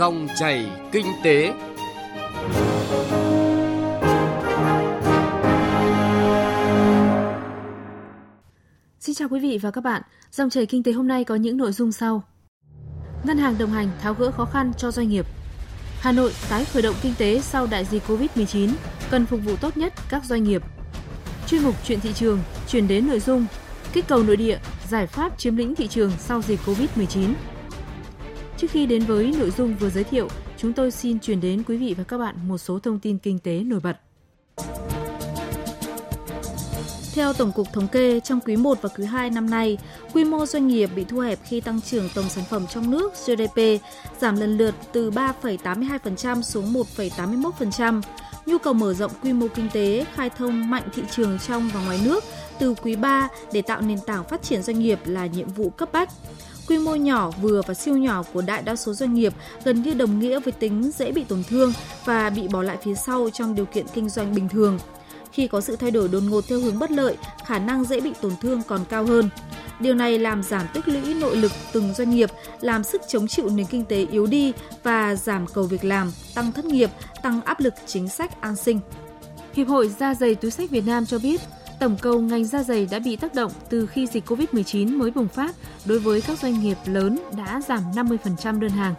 Dòng chảy kinh tế. Xin chào quý vị và các bạn. Dòng chảy kinh tế hôm nay có những nội dung sau. Ngân hàng đồng hành tháo gỡ khó khăn cho doanh nghiệp. Hà Nội tái khởi động kinh tế sau đại dịch Covid-19, cần phục vụ tốt nhất các doanh nghiệp. Chuyên mục chuyện thị trường chuyển đến nội dung kích cầu nội địa, giải pháp chiếm lĩnh thị trường sau dịch Covid-19. Trước khi đến với nội dung vừa giới thiệu, chúng tôi xin chuyển đến quý vị và các bạn một số thông tin kinh tế nổi bật. Theo Tổng cục Thống kê, trong quý 1 và quý 2 năm nay, quy mô doanh nghiệp bị thu hẹp khi tăng trưởng tổng sản phẩm trong nước GDP giảm lần lượt từ 3,82% xuống 1,81%. Nhu cầu mở rộng quy mô kinh tế, khai thông mạnh thị trường trong và ngoài nước từ quý 3 để tạo nền tảng phát triển doanh nghiệp là nhiệm vụ cấp bách quy mô nhỏ, vừa và siêu nhỏ của đại đa số doanh nghiệp gần như đồng nghĩa với tính dễ bị tổn thương và bị bỏ lại phía sau trong điều kiện kinh doanh bình thường. Khi có sự thay đổi đột ngột theo hướng bất lợi, khả năng dễ bị tổn thương còn cao hơn. Điều này làm giảm tích lũy nội lực từng doanh nghiệp, làm sức chống chịu nền kinh tế yếu đi và giảm cầu việc làm, tăng thất nghiệp, tăng áp lực chính sách an sinh. Hiệp hội Da dày túi sách Việt Nam cho biết, tổng cầu ngành da dày đã bị tác động từ khi dịch COVID-19 mới bùng phát đối với các doanh nghiệp lớn đã giảm 50% đơn hàng.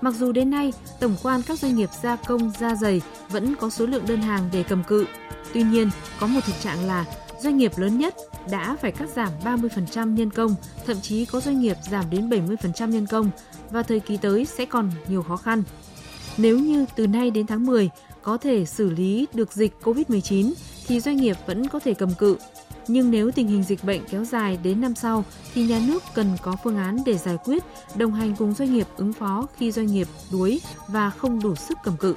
Mặc dù đến nay, tổng quan các doanh nghiệp gia công da dày vẫn có số lượng đơn hàng để cầm cự. Tuy nhiên, có một thực trạng là doanh nghiệp lớn nhất đã phải cắt giảm 30% nhân công, thậm chí có doanh nghiệp giảm đến 70% nhân công và thời kỳ tới sẽ còn nhiều khó khăn. Nếu như từ nay đến tháng 10 có thể xử lý được dịch COVID-19 thì doanh nghiệp vẫn có thể cầm cự. Nhưng nếu tình hình dịch bệnh kéo dài đến năm sau thì nhà nước cần có phương án để giải quyết, đồng hành cùng doanh nghiệp ứng phó khi doanh nghiệp đuối và không đủ sức cầm cự.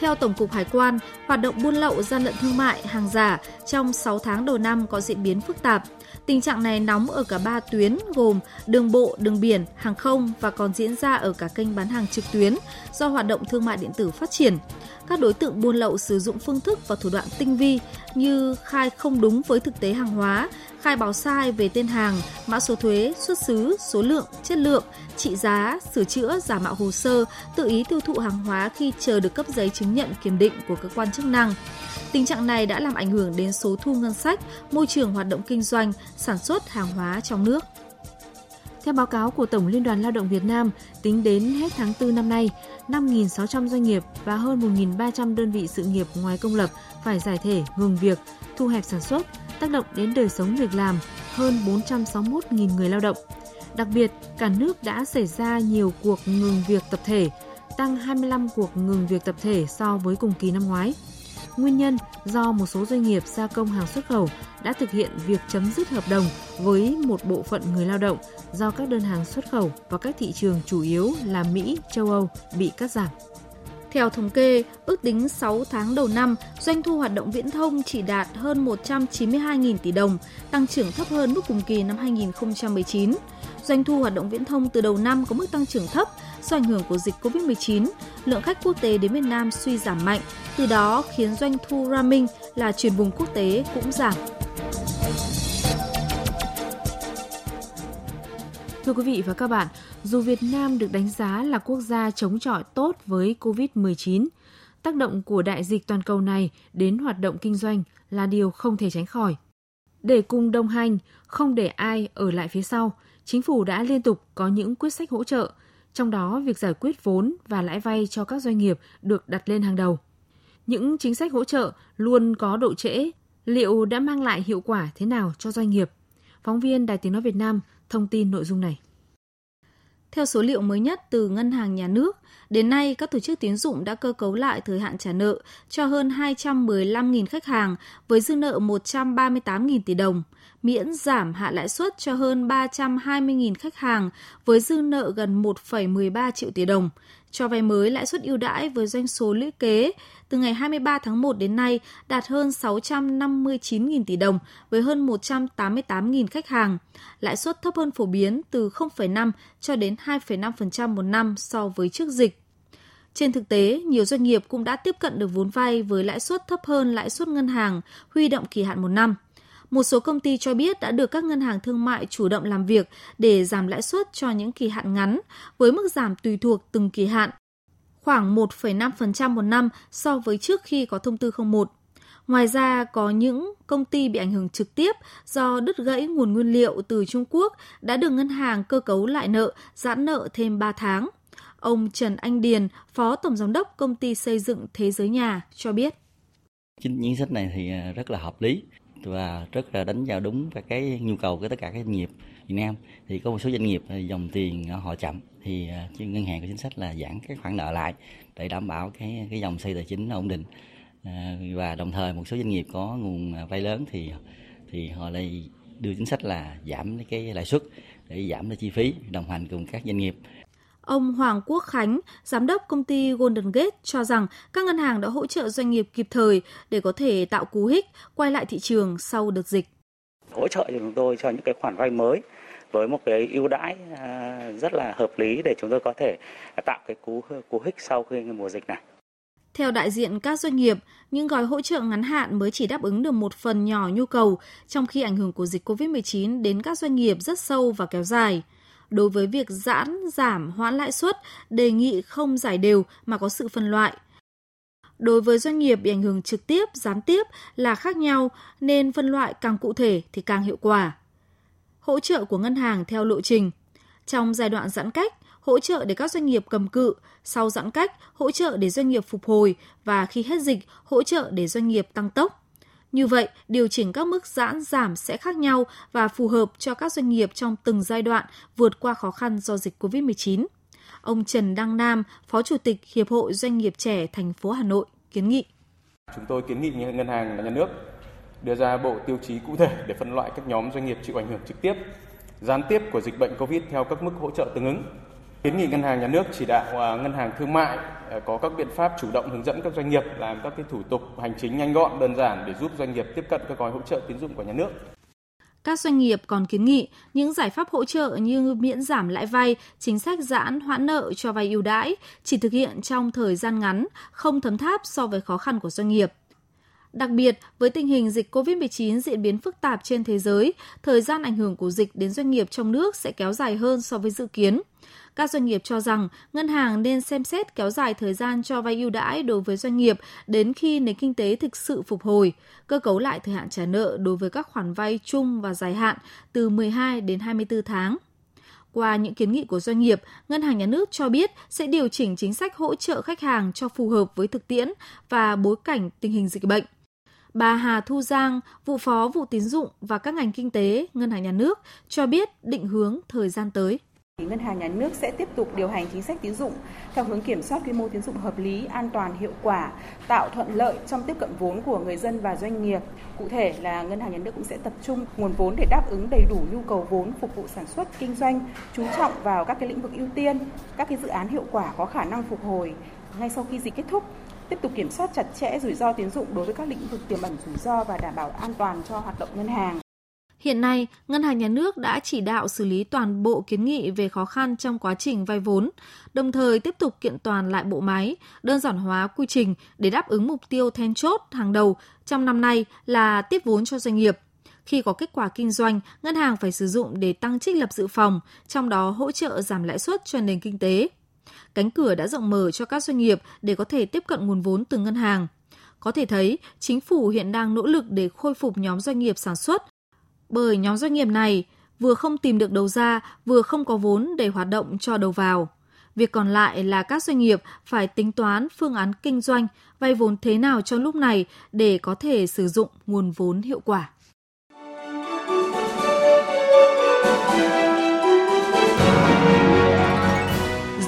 Theo Tổng cục Hải quan, hoạt động buôn lậu gian lận thương mại, hàng giả trong 6 tháng đầu năm có diễn biến phức tạp. Tình trạng này nóng ở cả ba tuyến gồm đường bộ, đường biển, hàng không và còn diễn ra ở cả kênh bán hàng trực tuyến do hoạt động thương mại điện tử phát triển. Các đối tượng buôn lậu sử dụng phương thức và thủ đoạn tinh vi như khai không đúng với thực tế hàng hóa, khai báo sai về tên hàng, mã số thuế, xuất xứ, số lượng, chất lượng, trị giá, sửa chữa, giả mạo hồ sơ, tự ý tiêu thụ hàng hóa khi chờ được cấp giấy chứng nhận kiểm định của cơ quan chức năng. Tình trạng này đã làm ảnh hưởng đến số thu ngân sách, môi trường hoạt động kinh doanh, sản xuất hàng hóa trong nước. Theo báo cáo của Tổng Liên đoàn Lao động Việt Nam, tính đến hết tháng 4 năm nay, 5.600 doanh nghiệp và hơn 1.300 đơn vị sự nghiệp ngoài công lập phải giải thể, ngừng việc, thu hẹp sản xuất, tác động đến đời sống việc làm hơn 461.000 người lao động. Đặc biệt, cả nước đã xảy ra nhiều cuộc ngừng việc tập thể, tăng 25 cuộc ngừng việc tập thể so với cùng kỳ năm ngoái. Nguyên nhân do một số doanh nghiệp gia công hàng xuất khẩu đã thực hiện việc chấm dứt hợp đồng với một bộ phận người lao động do các đơn hàng xuất khẩu vào các thị trường chủ yếu là Mỹ, châu Âu bị cắt giảm. Theo thống kê, ước tính 6 tháng đầu năm, doanh thu hoạt động viễn thông chỉ đạt hơn 192.000 tỷ đồng, tăng trưởng thấp hơn mức cùng kỳ năm 2019. Doanh thu hoạt động viễn thông từ đầu năm có mức tăng trưởng thấp do ảnh hưởng của dịch COVID-19, lượng khách quốc tế đến Việt Nam suy giảm mạnh, từ đó khiến doanh thu roaming là truyền vùng quốc tế cũng giảm. Thưa quý vị và các bạn, dù Việt Nam được đánh giá là quốc gia chống chọi tốt với COVID-19, tác động của đại dịch toàn cầu này đến hoạt động kinh doanh là điều không thể tránh khỏi. Để cùng đồng hành, không để ai ở lại phía sau, chính phủ đã liên tục có những quyết sách hỗ trợ, trong đó việc giải quyết vốn và lãi vay cho các doanh nghiệp được đặt lên hàng đầu. Những chính sách hỗ trợ luôn có độ trễ, liệu đã mang lại hiệu quả thế nào cho doanh nghiệp? Phóng viên Đài Tiếng Nói Việt Nam thông tin nội dung này. Theo số liệu mới nhất từ Ngân hàng Nhà nước, đến nay các tổ chức tín dụng đã cơ cấu lại thời hạn trả nợ cho hơn 215.000 khách hàng với dư nợ 138.000 tỷ đồng, miễn giảm hạ lãi suất cho hơn 320.000 khách hàng với dư nợ gần 1,13 triệu tỷ đồng, cho vay mới lãi suất ưu đãi với doanh số lũy kế từ ngày 23 tháng 1 đến nay đạt hơn 659.000 tỷ đồng với hơn 188.000 khách hàng. Lãi suất thấp hơn phổ biến từ 0,5 cho đến 2,5% một năm so với trước dịch. Trên thực tế, nhiều doanh nghiệp cũng đã tiếp cận được vốn vay với lãi suất thấp hơn lãi suất ngân hàng, huy động kỳ hạn một năm. một số công ty cho biết đã được các ngân hàng thương mại chủ động làm việc để giảm lãi suất cho những kỳ hạn ngắn, với mức giảm tùy thuộc từng kỳ hạn, khoảng 1,5% một năm so với trước khi có thông tư 01. Ngoài ra, có những công ty bị ảnh hưởng trực tiếp do đứt gãy nguồn nguyên liệu từ Trung Quốc đã được ngân hàng cơ cấu lại nợ, giãn nợ thêm 3 tháng. Ông Trần Anh Điền, Phó Tổng Giám đốc Công ty Xây dựng Thế giới nhà cho biết. Chính sách này thì à, rất là hợp lý và rất là đánh vào đúng và cái nhu cầu của tất cả các doanh nghiệp Việt Nam thì có một số doanh nghiệp à, dòng tiền họ chậm thì à, ngân hàng có chính sách là giãn cái khoản nợ lại để đảm bảo cái cái dòng xây tài chính ổn định. À, và đồng thời một số doanh nghiệp có nguồn vay lớn thì thì họ lại đưa chính sách là giảm cái lãi suất để giảm cái chi phí đồng hành cùng các doanh nghiệp. Ông Hoàng Quốc Khánh, giám đốc công ty Golden Gate cho rằng các ngân hàng đã hỗ trợ doanh nghiệp kịp thời để có thể tạo cú hích quay lại thị trường sau đợt dịch. Hỗ trợ cho chúng tôi cho những cái khoản vay mới với một cái ưu đãi à, rất là hợp lý để chúng tôi có thể tạo cái cú cú hích sau khi mùa dịch này. Theo đại diện các doanh nghiệp, những gói hỗ trợ ngắn hạn mới chỉ đáp ứng được một phần nhỏ nhu cầu, trong khi ảnh hưởng của dịch COVID-19 đến các doanh nghiệp rất sâu và kéo dài đối với việc giãn giảm hoãn lãi suất, đề nghị không giải đều mà có sự phân loại. Đối với doanh nghiệp bị ảnh hưởng trực tiếp, gián tiếp là khác nhau nên phân loại càng cụ thể thì càng hiệu quả. Hỗ trợ của ngân hàng theo lộ trình. Trong giai đoạn giãn cách, hỗ trợ để các doanh nghiệp cầm cự, sau giãn cách, hỗ trợ để doanh nghiệp phục hồi và khi hết dịch, hỗ trợ để doanh nghiệp tăng tốc. Như vậy, điều chỉnh các mức giãn giảm sẽ khác nhau và phù hợp cho các doanh nghiệp trong từng giai đoạn vượt qua khó khăn do dịch COVID-19. Ông Trần Đăng Nam, Phó Chủ tịch Hiệp hội Doanh nghiệp trẻ thành phố Hà Nội kiến nghị. Chúng tôi kiến nghị ngân hàng nhà nước đưa ra bộ tiêu chí cụ thể để phân loại các nhóm doanh nghiệp chịu ảnh hưởng trực tiếp, gián tiếp của dịch bệnh COVID theo các mức hỗ trợ tương ứng Kiến nghị ngân hàng nhà nước chỉ đạo à, ngân hàng thương mại à, có các biện pháp chủ động hướng dẫn các doanh nghiệp làm các cái thủ tục hành chính nhanh gọn, đơn giản để giúp doanh nghiệp tiếp cận các gói hỗ trợ tín dụng của nhà nước. Các doanh nghiệp còn kiến nghị những giải pháp hỗ trợ như miễn giảm lãi vay, chính sách giãn hoãn nợ cho vay ưu đãi chỉ thực hiện trong thời gian ngắn, không thấm tháp so với khó khăn của doanh nghiệp. Đặc biệt, với tình hình dịch COVID-19 diễn biến phức tạp trên thế giới, thời gian ảnh hưởng của dịch đến doanh nghiệp trong nước sẽ kéo dài hơn so với dự kiến. Các doanh nghiệp cho rằng ngân hàng nên xem xét kéo dài thời gian cho vay ưu đãi đối với doanh nghiệp đến khi nền kinh tế thực sự phục hồi, cơ cấu lại thời hạn trả nợ đối với các khoản vay chung và dài hạn từ 12 đến 24 tháng. Qua những kiến nghị của doanh nghiệp, Ngân hàng Nhà nước cho biết sẽ điều chỉnh chính sách hỗ trợ khách hàng cho phù hợp với thực tiễn và bối cảnh tình hình dịch bệnh. Bà Hà Thu Giang, vụ phó vụ tín dụng và các ngành kinh tế Ngân hàng Nhà nước cho biết định hướng thời gian tới. Ngân hàng nhà nước sẽ tiếp tục điều hành chính sách tín dụng theo hướng kiểm soát quy mô tín dụng hợp lý, an toàn, hiệu quả, tạo thuận lợi trong tiếp cận vốn của người dân và doanh nghiệp. Cụ thể là Ngân hàng nhà nước cũng sẽ tập trung nguồn vốn để đáp ứng đầy đủ nhu cầu vốn phục vụ sản xuất kinh doanh, chú trọng vào các cái lĩnh vực ưu tiên, các cái dự án hiệu quả có khả năng phục hồi ngay sau khi dịch kết thúc tiếp tục kiểm soát chặt chẽ rủi ro tín dụng đối với các lĩnh vực tiềm ẩn rủi ro và đảm bảo an toàn cho hoạt động ngân hàng. Hiện nay, Ngân hàng Nhà nước đã chỉ đạo xử lý toàn bộ kiến nghị về khó khăn trong quá trình vay vốn, đồng thời tiếp tục kiện toàn lại bộ máy, đơn giản hóa quy trình để đáp ứng mục tiêu then chốt hàng đầu trong năm nay là tiếp vốn cho doanh nghiệp. Khi có kết quả kinh doanh, ngân hàng phải sử dụng để tăng trích lập dự phòng, trong đó hỗ trợ giảm lãi suất cho nền kinh tế. Cánh cửa đã rộng mở cho các doanh nghiệp để có thể tiếp cận nguồn vốn từ ngân hàng. Có thể thấy, chính phủ hiện đang nỗ lực để khôi phục nhóm doanh nghiệp sản xuất, bởi nhóm doanh nghiệp này vừa không tìm được đầu ra, vừa không có vốn để hoạt động cho đầu vào. Việc còn lại là các doanh nghiệp phải tính toán phương án kinh doanh, vay vốn thế nào cho lúc này để có thể sử dụng nguồn vốn hiệu quả.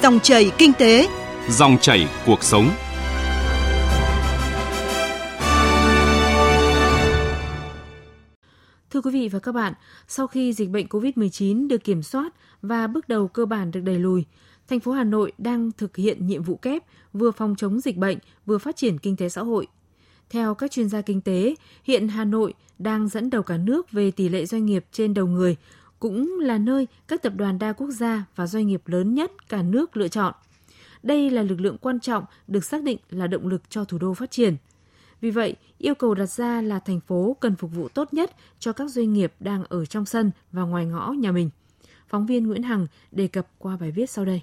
Dòng chảy kinh tế, dòng chảy cuộc sống. Thưa quý vị và các bạn, sau khi dịch bệnh COVID-19 được kiểm soát và bước đầu cơ bản được đẩy lùi, thành phố Hà Nội đang thực hiện nhiệm vụ kép vừa phòng chống dịch bệnh, vừa phát triển kinh tế xã hội. Theo các chuyên gia kinh tế, hiện Hà Nội đang dẫn đầu cả nước về tỷ lệ doanh nghiệp trên đầu người, cũng là nơi các tập đoàn đa quốc gia và doanh nghiệp lớn nhất cả nước lựa chọn. Đây là lực lượng quan trọng được xác định là động lực cho thủ đô phát triển – Vì vậy, yêu cầu đặt ra là thành phố cần phục vụ tốt nhất cho các doanh nghiệp đang ở trong sân và ngoài ngõ nhà mình. Phóng viên Nguyễn Hằng đề cập qua bài viết sau đây.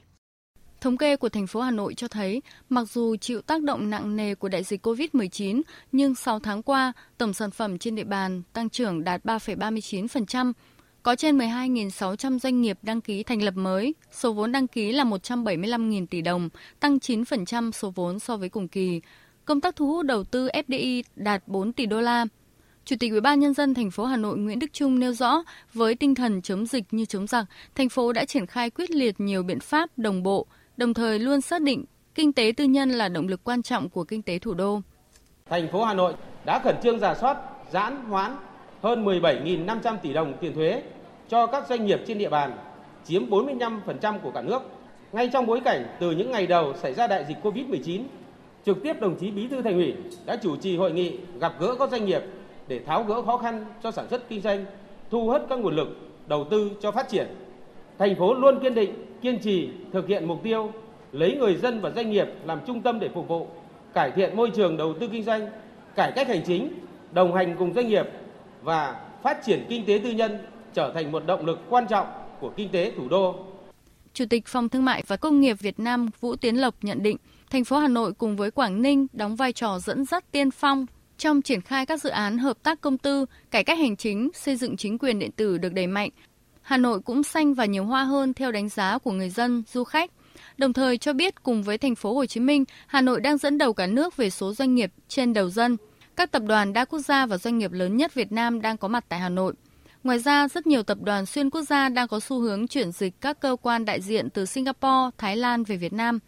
Thống kê của thành phố Hà Nội cho thấy, mặc dù chịu tác động nặng nề của đại dịch COVID-19, nhưng 6 tháng qua, tổng sản phẩm trên địa bàn tăng trưởng đạt 3,39%, có trên 12.600 doanh nghiệp đăng ký thành lập mới, số vốn đăng ký là 175.000 tỷ đồng, tăng 9% số vốn so với cùng kỳ. Công tác thu hút đầu tư FDI đạt 4 tỷ đô la. Chủ tịch Ủy ban nhân dân thành phố Hà Nội Nguyễn Đức Trung nêu rõ, với tinh thần chống dịch như chống giặc, thành phố đã triển khai quyết liệt nhiều biện pháp đồng bộ, đồng thời luôn xác định kinh tế tư nhân là động lực quan trọng của kinh tế thủ đô. Thành phố Hà Nội đã khẩn trương giả soát, giãn hoãn hơn 17.500 tỷ đồng tiền thuế cho các doanh nghiệp trên địa bàn, chiếm 45% của cả nước. Ngay trong bối cảnh từ những ngày đầu xảy ra đại dịch Covid-19, trực tiếp đồng chí Bí thư Thành ủy đã chủ trì hội nghị gặp gỡ các doanh nghiệp để tháo gỡ khó khăn cho sản xuất kinh doanh, thu hút các nguồn lực đầu tư cho phát triển. Thành phố luôn kiên định, kiên trì thực hiện mục tiêu lấy người dân và doanh nghiệp làm trung tâm để phục vụ, cải thiện môi trường đầu tư kinh doanh, cải cách hành chính, đồng hành cùng doanh nghiệp và phát triển kinh tế tư nhân trở thành một động lực quan trọng của kinh tế thủ đô. Chủ tịch Phòng Thương mại và Công nghiệp Việt Nam Vũ Tiến Lộc nhận định, thành phố Hà Nội cùng với Quảng Ninh đóng vai trò dẫn dắt tiên phong trong triển khai các dự án hợp tác công tư, cải cách hành chính, xây dựng chính quyền điện tử được đẩy mạnh. Hà Nội cũng xanh và nhiều hoa hơn theo đánh giá của người dân, du khách. Đồng thời cho biết cùng với thành phố Hồ Chí Minh, Hà Nội đang dẫn đầu cả nước về số doanh nghiệp trên đầu dân. Các tập đoàn đa quốc gia và doanh nghiệp lớn nhất Việt Nam đang có mặt tại Hà Nội. Ngoài ra, rất nhiều tập đoàn xuyên quốc gia đang có xu hướng chuyển dịch các cơ quan đại diện từ Singapore, Thái Lan về Việt Nam.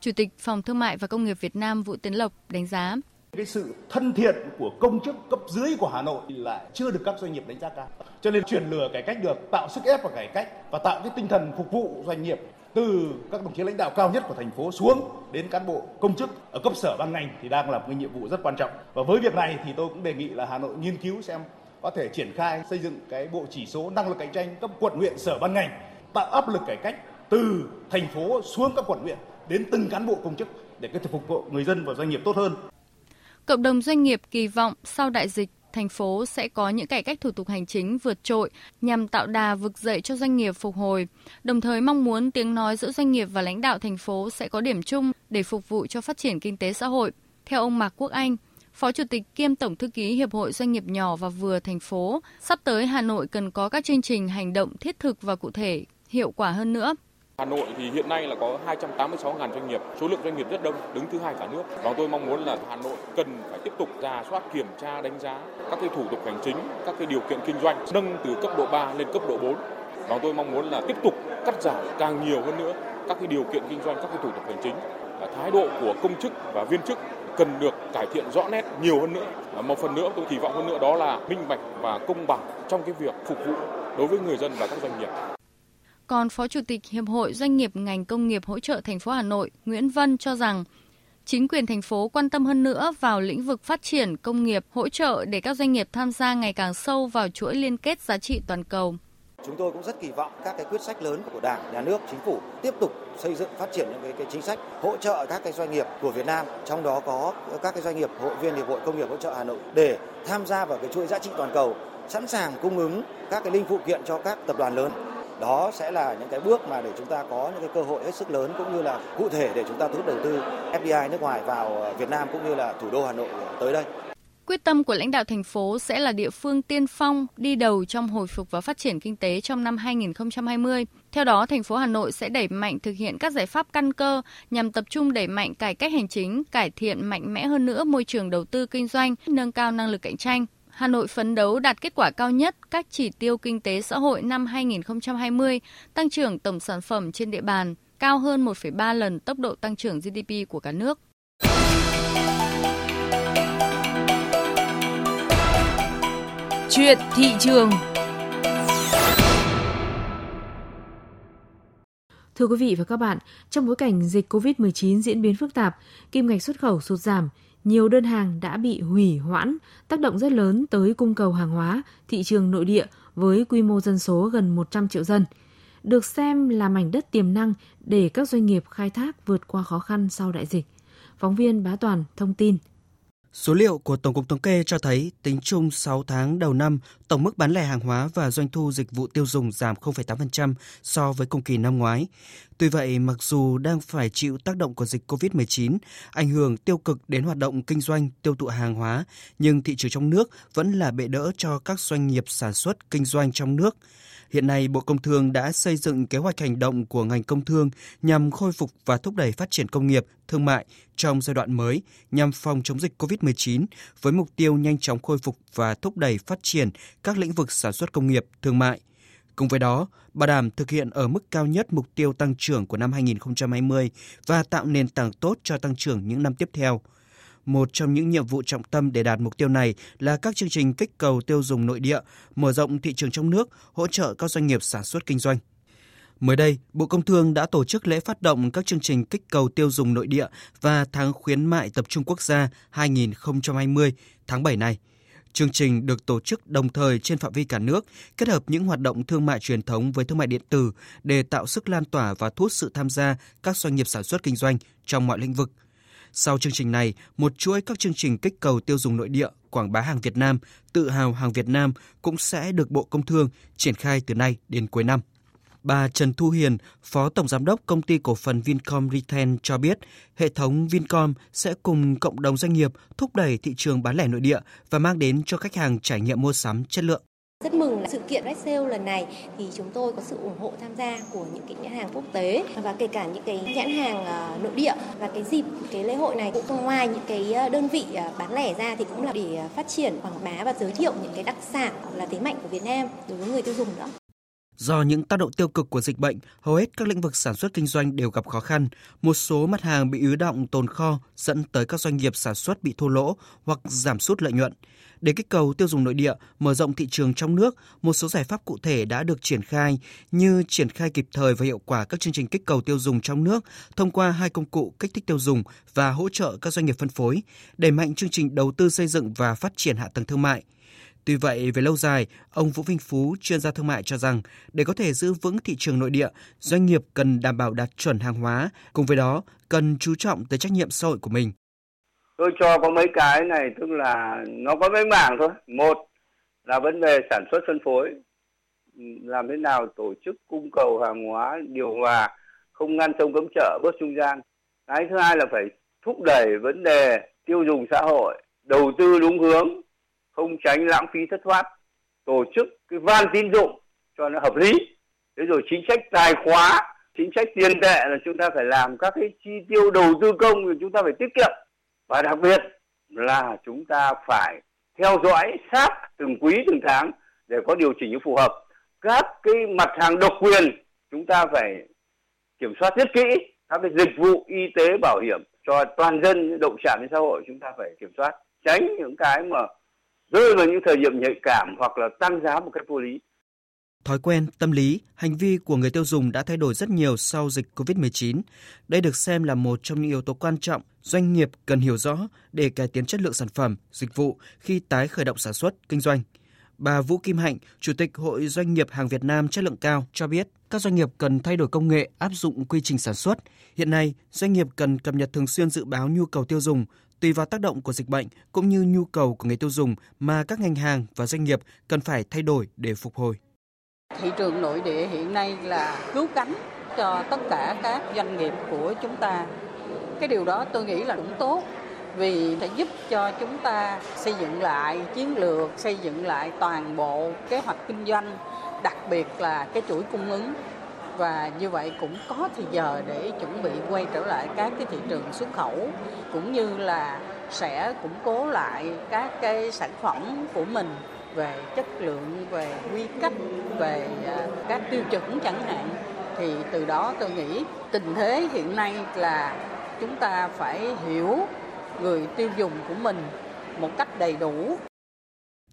Chủ tịch Phòng Thương mại và Công nghiệp Việt Nam Vũ Tiến Lộc đánh giá. Cái sự thân thiện của công chức cấp dưới của Hà Nội lại chưa được các doanh nghiệp đánh giá cao. Cho nên chuyển lửa cải cách được, tạo sức ép vào cải cách và tạo cái tinh thần phục vụ doanh nghiệp từ các đồng chí lãnh đạo cao nhất của thành phố xuống đến cán bộ công chức ở cấp sở ban ngành thì đang là một cái nhiệm vụ rất quan trọng. Và với việc này thì tôi cũng đề nghị là Hà Nội nghiên cứu xem có thể triển khai xây dựng cái bộ chỉ số năng lực cạnh tranh cấp quận huyện sở ban ngành tạo áp lực cải cách từ thành phố xuống các quận huyện đến từng cán bộ công chức để có thể phục vụ người dân và doanh nghiệp tốt hơn. Cộng đồng doanh nghiệp kỳ vọng sau đại dịch thành phố sẽ có những cải cách thủ tục hành chính vượt trội nhằm tạo đà vực dậy cho doanh nghiệp phục hồi, đồng thời mong muốn tiếng nói giữa doanh nghiệp và lãnh đạo thành phố sẽ có điểm chung để phục vụ cho phát triển kinh tế xã hội. Theo ông Mạc Quốc Anh, Phó Chủ tịch kiêm Tổng Thư ký Hiệp hội Doanh nghiệp nhỏ và vừa thành phố, sắp tới Hà Nội cần có các chương trình hành động thiết thực và cụ thể, hiệu quả hơn nữa. Hà Nội thì hiện nay là có 286.000 doanh nghiệp, số lượng doanh nghiệp rất đông, đứng thứ hai cả nước. Và tôi mong muốn là Hà Nội cần phải tiếp tục ra soát kiểm tra đánh giá các cái thủ tục hành chính, các cái điều kiện kinh doanh nâng từ cấp độ 3 lên cấp độ 4. Và tôi mong muốn là tiếp tục cắt giảm càng nhiều hơn nữa các cái điều kiện kinh doanh, các cái thủ tục hành chính. Thái độ của công chức và viên chức cần được cải thiện rõ nét nhiều hơn nữa. Một phần nữa tôi kỳ vọng hơn nữa đó là minh bạch và công bằng trong cái việc phục vụ đối với người dân và các doanh nghiệp. Còn Phó Chủ tịch Hiệp hội Doanh nghiệp ngành công nghiệp hỗ trợ thành phố Hà Nội Nguyễn Vân cho rằng, chính quyền thành phố quan tâm hơn nữa vào lĩnh vực phát triển công nghiệp hỗ trợ để các doanh nghiệp tham gia ngày càng sâu vào chuỗi liên kết giá trị toàn cầu. Chúng tôi cũng rất kỳ vọng các cái quyết sách lớn của Đảng, Nhà nước, Chính phủ tiếp tục xây dựng phát triển những cái, cái chính sách hỗ trợ các cái doanh nghiệp của Việt Nam, trong đó có các cái doanh nghiệp hội viên Hiệp hội Công nghiệp hỗ trợ Hà Nội để tham gia vào cái chuỗi giá trị toàn cầu, sẵn sàng cung ứng các cái linh phụ kiện cho các tập đoàn lớn đó sẽ là những cái bước mà để chúng ta có những cái cơ hội hết sức lớn cũng như là cụ thể để chúng ta thu hút đầu tư FDI nước ngoài vào Việt Nam cũng như là thủ đô Hà Nội tới đây. Quyết tâm của lãnh đạo thành phố sẽ là địa phương tiên phong đi đầu trong hồi phục và phát triển kinh tế trong năm 2020. Theo đó, thành phố Hà Nội sẽ đẩy mạnh thực hiện các giải pháp căn cơ nhằm tập trung đẩy mạnh cải cách hành chính, cải thiện mạnh mẽ hơn nữa môi trường đầu tư kinh doanh, nâng cao năng lực cạnh tranh. Hà Nội phấn đấu đạt kết quả cao nhất các chỉ tiêu kinh tế xã hội năm 2020, tăng trưởng tổng sản phẩm trên địa bàn cao hơn 1,3 lần tốc độ tăng trưởng GDP của cả nước. Chuyện thị trường Thưa quý vị và các bạn, trong bối cảnh dịch COVID-19 diễn biến phức tạp, kim ngạch xuất khẩu sụt giảm, nhiều đơn hàng đã bị hủy hoãn, tác động rất lớn tới cung cầu hàng hóa, thị trường nội địa với quy mô dân số gần 100 triệu dân. Được xem là mảnh đất tiềm năng để các doanh nghiệp khai thác vượt qua khó khăn sau đại dịch. Phóng viên Bá Toàn thông tin. Số liệu của Tổng cục Thống kê cho thấy tính chung 6 tháng đầu năm, tổng mức bán lẻ hàng hóa và doanh thu dịch vụ tiêu dùng giảm 0,8% so với cùng kỳ năm ngoái. Tuy vậy, mặc dù đang phải chịu tác động của dịch COVID-19, ảnh hưởng tiêu cực đến hoạt động kinh doanh, tiêu thụ hàng hóa, nhưng thị trường trong nước vẫn là bệ đỡ cho các doanh nghiệp sản xuất kinh doanh trong nước. Hiện nay, Bộ Công Thương đã xây dựng kế hoạch hành động của ngành công thương nhằm khôi phục và thúc đẩy phát triển công nghiệp, thương mại trong giai đoạn mới nhằm phòng chống dịch COVID-19 với mục tiêu nhanh chóng khôi phục và thúc đẩy phát triển các lĩnh vực sản xuất công nghiệp, thương mại. Cùng với đó, bảo đảm thực hiện ở mức cao nhất mục tiêu tăng trưởng của năm 2020 và tạo nền tảng tốt cho tăng trưởng những năm tiếp theo – một trong những nhiệm vụ trọng tâm để đạt mục tiêu này là các chương trình kích cầu tiêu dùng nội địa, mở rộng thị trường trong nước, hỗ trợ các doanh nghiệp sản xuất kinh doanh. Mới đây, Bộ Công Thương đã tổ chức lễ phát động các chương trình kích cầu tiêu dùng nội địa và tháng khuyến mại tập trung quốc gia 2020 tháng 7 này. Chương trình được tổ chức đồng thời trên phạm vi cả nước, kết hợp những hoạt động thương mại truyền thống với thương mại điện tử để tạo sức lan tỏa và thu hút sự tham gia các doanh nghiệp sản xuất kinh doanh trong mọi lĩnh vực – sau chương trình này, một chuỗi các chương trình kích cầu tiêu dùng nội địa, quảng bá hàng Việt Nam, tự hào hàng Việt Nam cũng sẽ được Bộ Công Thương triển khai từ nay đến cuối năm. Bà Trần Thu Hiền, Phó Tổng Giám đốc Công ty Cổ phần Vincom Retail cho biết, hệ thống Vincom sẽ cùng cộng đồng doanh nghiệp thúc đẩy thị trường bán lẻ nội địa và mang đến cho khách hàng trải nghiệm mua sắm chất lượng. Rất mừng là sự kiện Red Sale lần này thì chúng tôi có sự ủng hộ tham gia của những cái nhãn hàng quốc tế và kể cả những cái nhãn hàng ờ, nội địa và cái dịp cái lễ hội này cũng ngoài những cái ờ, đơn vị ờ, bán lẻ ra thì cũng là để phát triển quảng bá và giới thiệu những cái đặc sản là thế mạnh của Việt Nam đối với người tiêu dùng nữa. Do những tác động tiêu cực của dịch bệnh, hầu hết các lĩnh vực sản xuất kinh doanh đều gặp khó khăn. Một số mặt hàng bị ứ động tồn kho dẫn tới các doanh nghiệp sản xuất bị thua lỗ hoặc giảm sút lợi nhuận. Để kích cầu tiêu dùng nội địa, mở rộng thị trường trong nước, một số giải pháp cụ thể đã được triển khai như triển khai kịp thời và hiệu quả các chương trình kích cầu tiêu dùng trong nước thông qua hai công cụ kích thích tiêu dùng và hỗ trợ các doanh nghiệp phân phối, đẩy mạnh chương trình đầu tư xây dựng và phát triển hạ tầng thương mại. Tuy vậy, về lâu dài, ông Vũ Vinh Phú, chuyên gia thương mại cho rằng để có thể giữ vững thị trường nội địa, doanh nghiệp cần đảm bảo đạt chuẩn hàng hóa, cùng với đó cần chú trọng tới trách nhiệm xã hội của mình. Tôi cho có mấy cái này tức là nó có mấy mảng thôi. Một là vấn đề sản xuất phân phối. Làm thế nào tổ chức cung cầu hàng hóa điều hòa không ngăn sông cấm chợ bớt trung gian. Cái thứ hai là phải thúc đẩy vấn đề tiêu dùng xã hội đầu tư đúng hướng không tránh lãng phí thất thoát, tổ chức cái van tín dụng cho nó hợp lý. Thế rồi chính sách tài khóa, chính sách tiền tệ là chúng ta phải làm các cái chi tiêu đầu tư công thì chúng ta phải tiết kiệm. Và đặc biệt là chúng ta phải theo dõi sát từng quý từng tháng để có điều chỉnh phù hợp. Các cái mặt hàng độc quyền chúng ta phải kiểm soát rất kỹ, các cái dịch vụ y tế bảo hiểm cho toàn dân, động chạm đến xã hội chúng ta phải kiểm soát. Tránh những cái mà rơi vào những thời điểm nhạy cảm hoặc là tăng giá một cách vô lý Thói quen, tâm lý, hành vi của người tiêu dùng đã thay đổi rất nhiều sau dịch COVID-19. Đây được xem là một trong những yếu tố quan trọng doanh nghiệp cần hiểu rõ để cải tiến chất lượng sản phẩm, dịch vụ khi tái khởi động sản xuất, kinh doanh. Bà Vũ Kim Hạnh, Chủ tịch Hội Doanh nghiệp hàng Việt Nam chất lượng cao cho biết, các doanh nghiệp cần thay đổi công nghệ, áp dụng quy trình sản xuất. Hiện nay, doanh nghiệp cần cập nhật thường xuyên dự báo nhu cầu tiêu dùng, tùy vào tác động của dịch bệnh cũng như nhu cầu của người tiêu dùng mà các ngành hàng và doanh nghiệp cần phải thay đổi để phục hồi. Thị trường nội địa hiện nay là cứu cánh cho tất cả các doanh nghiệp của chúng ta. Cái điều đó tôi nghĩ là cũng tốt vì sẽ giúp cho chúng ta xây dựng lại chiến lược, xây dựng lại toàn bộ kế hoạch kinh doanh, đặc biệt là cái chuỗi cung ứng và như vậy cũng có thì giờ để chuẩn bị quay trở lại các cái thị trường xuất khẩu, cũng như là sẽ củng cố lại các cái sản phẩm của mình về chất lượng, về quy cách, về à, các tiêu chuẩn chẳng hạn. Thì từ đó tôi nghĩ tình thế hiện nay là chúng ta phải hiểu người tiêu dùng của mình một cách đầy đủ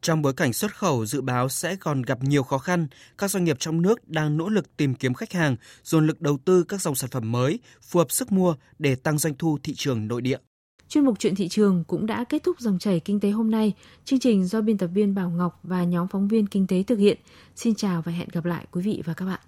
trong bối cảnh xuất khẩu dự báo sẽ còn gặp nhiều khó khăn, các doanh nghiệp trong nước đang nỗ lực tìm kiếm khách hàng, dồn lực đầu tư các dòng sản phẩm mới, phù hợp sức mua để tăng doanh thu thị trường nội địa. Chuyên mục chuyện thị trường cũng đã kết thúc dòng chảy kinh tế hôm nay. Chương trình do biên tập viên Bảo Ngọc và nhóm phóng viên kinh tế thực hiện. Xin chào và hẹn gặp lại quý vị và các bạn.